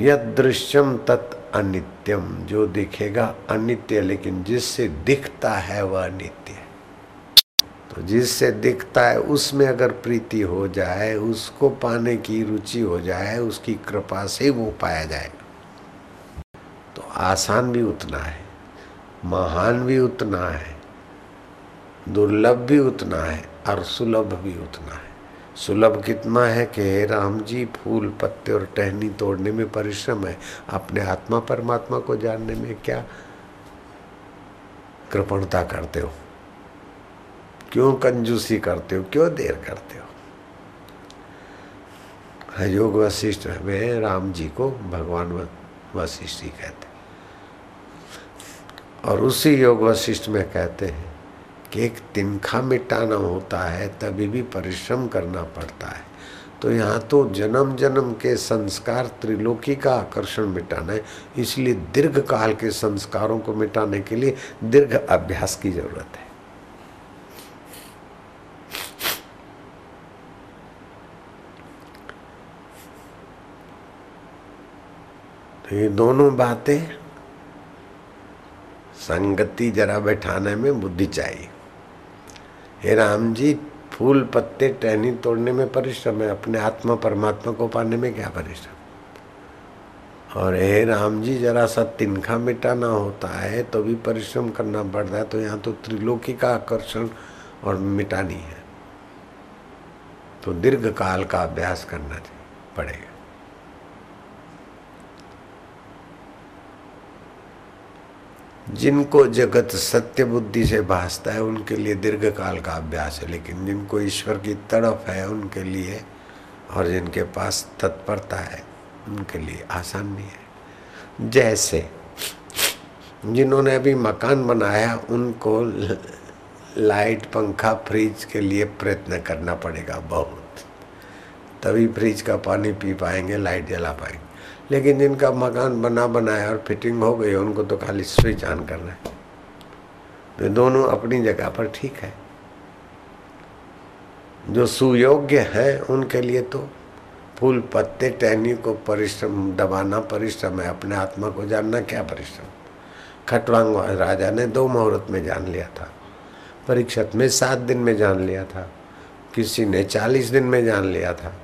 यद दृश्यम तत् अनित्यम। जो दिखेगा अनित्य, लेकिन जिससे दिखता है वह नित्य तो जिससे दिखता है, उसमें अगर प्रीति हो जाए, उसको पाने की रुचि हो जाए, उसकी कृपा से वो पाया जाएगा। तो आसान भी उतना है, महान भी उतना है, दुर्लभ भी उतना है, और सुलभ भी उतना है। सुलभ कितना है कि हे राम जी, फूल, पत्ते और टहनी तोड़ने में परिश्रम है। अपने आत्मा परमात्मा को जानने में क्या कृपणता करते हो? क्यों कंजूसी करते हो? क्यों देर करते हो? योग वशिष्ठ में राम जी को भगवान वशिष्ठ ही। कहते और उसी योग वशिष्ठ में कहते हैं कि एक तिनखा मिटाना होता है, तभी भी परिश्रम करना पड़ता है। तो यहाँ तो जन्म जन्म के संस्कार त्रिलोकी का आकर्षण मिटाना है, इसलिए दीर्घ काल के संस्कारों को मिटाने के लिए दीर्घ अभ्यास की ज़रूरत है। तो ये दोनों बातें, संगति जरा बैठाने में बुद्धि चाहिए। हे राम जी, फूल पत्ते टहनी तोड़ने में परिश्रम है, अपने आत्मा परमात्मा को पाने में क्या परिश्रम? और हे राम जी, जरा सा तिनखा मिटाना होता है तो भी परिश्रम करना पड़ता है तो यहाँ तो त्रिलोकी का आकर्षण और मिटानी है। तो दीर्घ काल का अभ्यास करना पड़ेगा। जिनको जगत सत्य बुद्धि से भासता है, उनके लिए दीर्घ काल का अभ्यास है, लेकिन जिनको ईश्वर की तड़प है, उनके लिए और जिनके पास तत्परता है, उनके लिए आसान नहीं है। जैसे जिन्होंने अभी मकान बनाया, उनको लाइट पंखा फ्रिज के लिए प्रयत्न करना पड़ेगा बहुत। तभी फ्रिज का पानी पी पाएँगे, लाइट जला पाएँगे। लेकिन जिनका मकान बना बनाया और फिटिंग हो गई, उनको तो खाली स्विच ऑन करना है। तो दोनों अपनी जगह पर ठीक है। जो सुयोग्य है, उनके लिए तो फूल पत्ते, टहनी को परिश्रम, दबाना परिश्रम है, अपने आत्मा को जानना क्या परिश्रम। खटवांग राजा ने दो मुहूर्त में जान लिया था। परीक्षत में सात दिन में जान लिया था। किसी ने चालीस दिन में जान लिया था।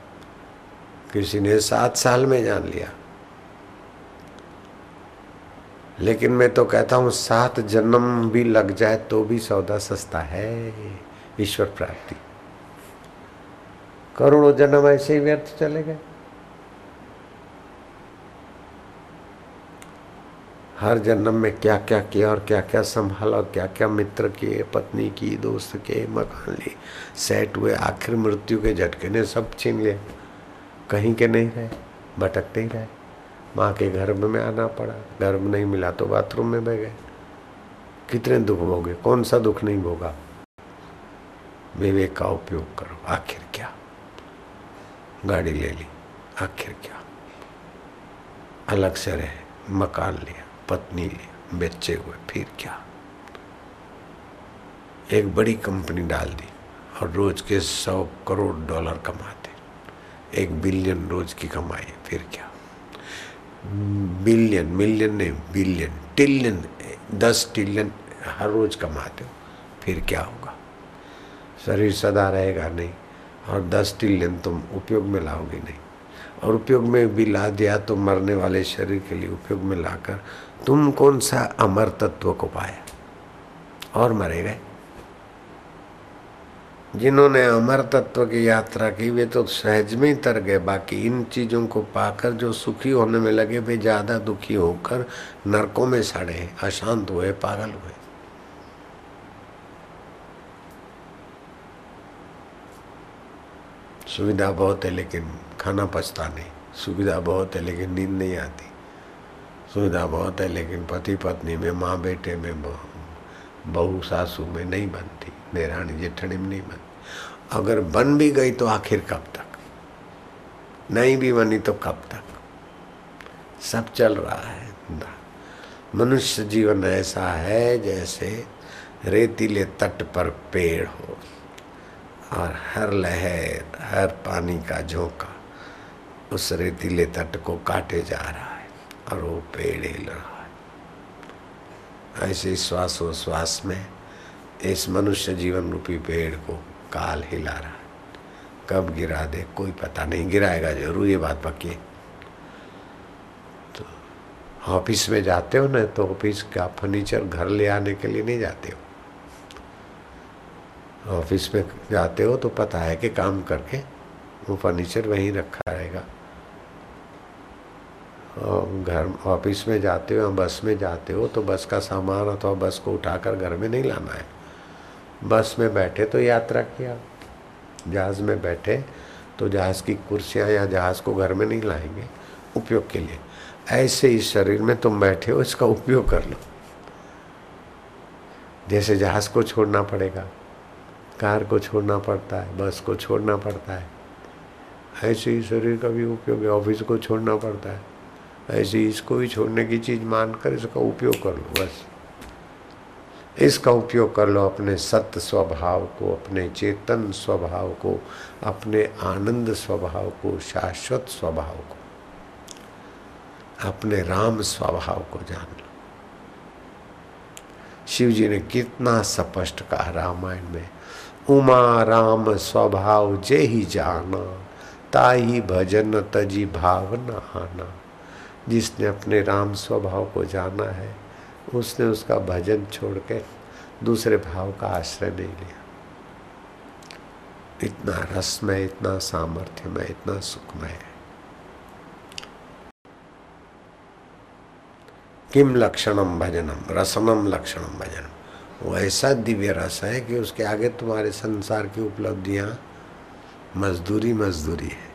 किसी ने सात साल में जान लिया। लेकिन मैं तो कहता हूँ, सात जन्म भी लग जाए तो भी सौदा सस्ता है, ईश्वर प्राप्ति। करोड़ों जन्म ऐसे ही व्यर्थ चले गए। हर जन्म में क्या क्या किया और क्या क्या संभाला और क्या क्या मित्र किए, पत्नी की, दोस्त के, मकान लिए, सेट हुए, आखिर मृत्यु के झटके ने सब छीन लिए कहीं के नहीं रहे, भटकते ही रहे। माँ के गर्भ में आना पड़ा। गर्भ नहीं मिला तो बाथरूम में बह गए। कितने दुख भोगे? कौन सा दुख नहीं भोगा? विवेक का उपयोग करो। आखिर क्या? गाड़ी ले ली। आखिर क्या? अलग से रहे। मकान लिया, पत्नी लिया, बेचे हुए, फिर क्या? एक बड़ी कंपनी डाल दी और रोज के सौ करोड़ डॉलर कमाते। एक बिलियन रोज की कमाई, फिर क्या? बिलियन मिलियन नहीं, बिलियन, टिलियन, दस ट्रिलियन हर रोज कमाते हो, फिर क्या होगा? शरीर सदा रहेगा नहीं, और दस ट्रिलियन तुम उपयोग में लाओगे नहीं, और उपयोग में भी ला दिया तो मरने वाले शरीर के लिए उपयोग में लाकर तुम कौन सा अमर तत्व को पाया? और मरे गए। जिन्होंने अमर तत्व की यात्रा की, वे तो सहज में ही तर गए। बाकी इन चीज़ों को पाकर जो सुखी होने में लगे, वे ज़्यादा दुखी होकर नरकों में सड़े अशांत हुए, पागल हुए। सुविधा बहुत है, लेकिन खाना पचता नहीं सुविधा बहुत है, लेकिन नींद नहीं आती। सुविधा बहुत है, लेकिन पति पत्नी में माँ बेटे में बहू, सासू में नहीं बनती। देरानी जेठनी में नहीं बनती अगर बन भी गई तो आखिर कब तक? नहीं भी बनी तो कब तक? सब चल रहा है मनुष्य जीवन ऐसा है जैसे रेतीले तट पर पेड़ हो और हर लहर, हर पानी का झोंका उस रेतीले तट को काटे जा रहा है और वो पेड़ हिल रहा है। ऐसे श्वासोश्वास में इस मनुष्य जीवन रूपी पेड़ को काल हिला रहा है। कब गिरा दे, कोई पता नहीं, गिराएगा ज़रूर, ये बात पक्की तो ऑफ़िस में जाते हो ना तो ऑफ़िस का फर्नीचर घर ले आने के लिए नहीं जाते हो। ऑफ़िस में जाते हो तो पता है कि काम करके वो फर्नीचर वहीं रखा रहेगा। घर, ऑफ़िस में जाते हो या बस में जाते हो तो बस का सामान अथवा बस को उठाकर घर में नहीं लाना है। बस में बैठे तो यात्रा किया। जहाज़ में बैठे तो जहाज़ की कुर्सियाँ या जहाज़ को घर में नहीं लाएँगे उपयोग के लिए। ऐसे इस शरीर में तुम बैठे हो, इसका उपयोग कर लो। जैसे जहाज़ को छोड़ना पड़ेगा, कार को छोड़ना पड़ता है, बस को छोड़ना पड़ता है। ऐसे ही शरीर का भी उपयोग है, ऑफ़िस को छोड़ना पड़ता है। ऐसे ही इसको भी छोड़ने की चीज़ मानकर इसका उपयोग कर लो, बस। इसका उपयोग कर लो अपने सत्य स्वभाव को, अपने चेतन स्वभाव को, अपने आनंद स्वभाव को, शाश्वत स्वभाव को, अपने राम स्वभाव को जान लो। शिव जी ने कितना स्पष्ट कहा रामायण में, उमा राम स्वभाव जे ही जाना, ताही भजन तजी भावना आना। जिसने अपने राम स्वभाव को जाना है उसने उसका भजन छोड़ के दूसरे भाव का आश्रय नहीं लिया। इतना रसमय, इतना सामर्थ्यमय, इतना सुखमय। है किम लक्षणम भजनम? रसनम लक्षणम भजनम। वो ऐसा दिव्य रस है कि उसके आगे तुम्हारे संसार की उपलब्धियाँ मजदूरी मजदूरी है।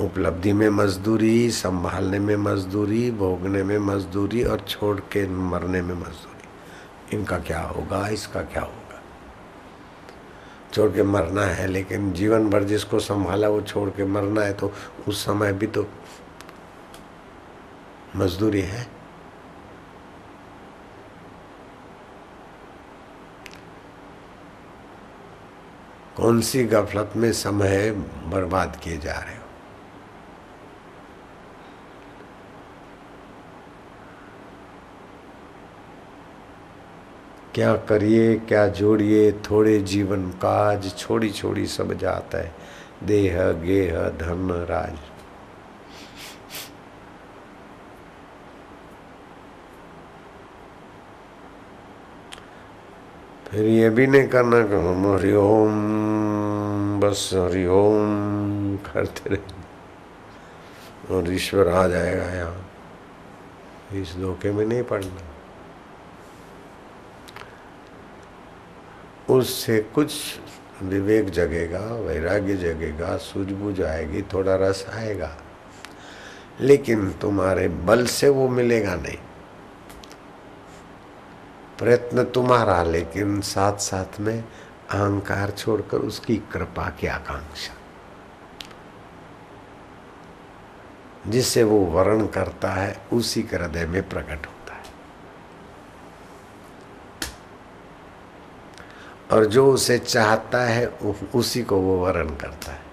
उपलब्धि में मजदूरी, संभालने में मजदूरी, भोगने में मजदूरी और छोड़ के मरने में मजदूरी। इनका क्या होगा? इसका क्या होगा? छोड़ के मरना है, लेकिन जीवन भर जिसको संभाला वो छोड़ के मरना है तो उस समय भी तो मजदूरी है। कौन सी गफलत में समय बर्बाद किए जा रहे हो? क्या करिए, क्या जोड़िए, थोड़े जीवन काज छोड़ी छोड़ी सब जाता है। देह, गेह, धन, राज। फिर ये भी नहीं करना कि हम हरिओम बस हरिओम करते रहे। और ईश्वर आ जाएगा यहाँ। इस धोखे में नहीं पड़ना। उससे कुछ विवेक जगेगा, वैराग्य जगेगा, सूझबूझ आएगी, थोड़ा रस आएगा। लेकिन तुम्हारे बल से वो मिलेगा नहीं। प्रयत्न तुम्हारा, लेकिन साथ साथ में अहंकार छोड़कर उसकी कृपा की आकांक्षा। जिससे वो वर्ण करता है, उसी के हृदय में प्रकट है। और जो उसे चाहता है उसी को वो वर्ण करता है।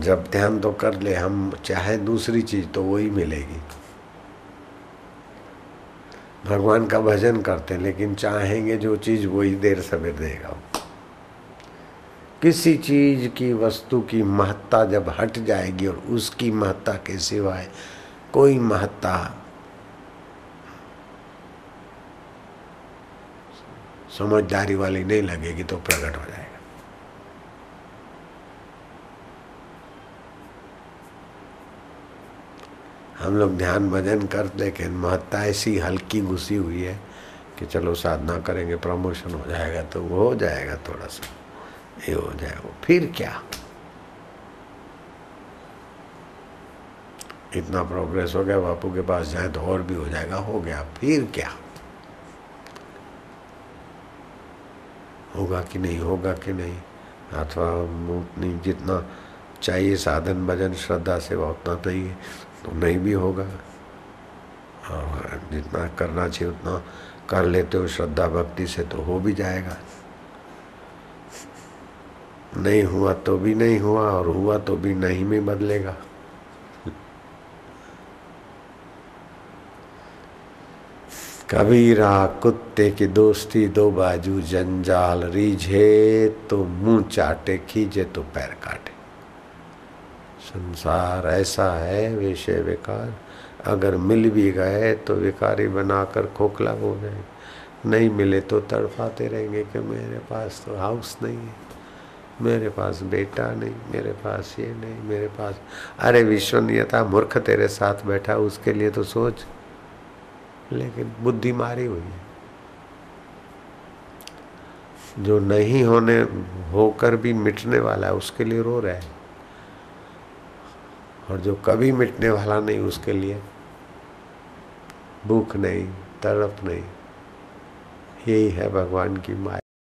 जब ध्यान तो कर ले, हम चाहे दूसरी चीज़ तो वही मिलेगी। भगवान का भजन करते हैं, लेकिन चाहेंगे जो चीज़ वही देर सवेर देगा किसी चीज़ की वस्तु की महत्ता जब हट जाएगी और उसकी महत्ता के सिवाय कोई महत्ता समझदारी वाली नहीं लगेगी तो प्रकट हो जाएगा। हम लोग ध्यान भजन कर लेकिन महत्ता ऐसी हल्की घुसी हुई है कि चलो साधना करेंगे, प्रमोशन हो जाएगा तो वो हो जाएगा थोड़ा सा। ये हो जाएगा फिर क्या? इतना प्रोग्रेस हो गया, बापू के पास जाए तो और भी हो जाएगा। हो गया। फिर क्या? होगा कि नहीं, होगा कि नहीं? अथवा उतनी जितना चाहिए साधन, भजन, श्रद्धा से उतना तो ही। तो नहीं भी होगा। और जितना करना चाहिए उतना कर लेते हो, श्रद्धा, भक्ति से तो हो भी जाएगा। नहीं हुआ तो भी नहीं हुआ, और हुआ तो भी नहीं में बदलेगा। कबीरा, कुत्ते की दोस्ती, दो बाजू जंजाल, रीझे तो मुँह चाटे खींचे तो पैर काटे। संसार ऐसा है विषय विकार। अगर मिल भी गए तो विकारी बनाकर खोखला हो गए। नहीं मिले तो तड़फाते रहेंगे कि मेरे पास तो हाउस नहीं है। मेरे पास बेटा नहीं, मेरे पास ये नहीं, मेरे पास अरे विश्वनीयता, मूर्ख तेरे साथ बैठा, उसके लिए तो सोच। लेकिन बुद्धि मारी हुई है। जो नहीं होने, होकर भी मिटने वाला है, उसके लिए रो रहा है। और जो कभी मिटने वाला नहीं, उसके लिए भूख नहीं, तड़प नहीं। यही है भगवान की माया।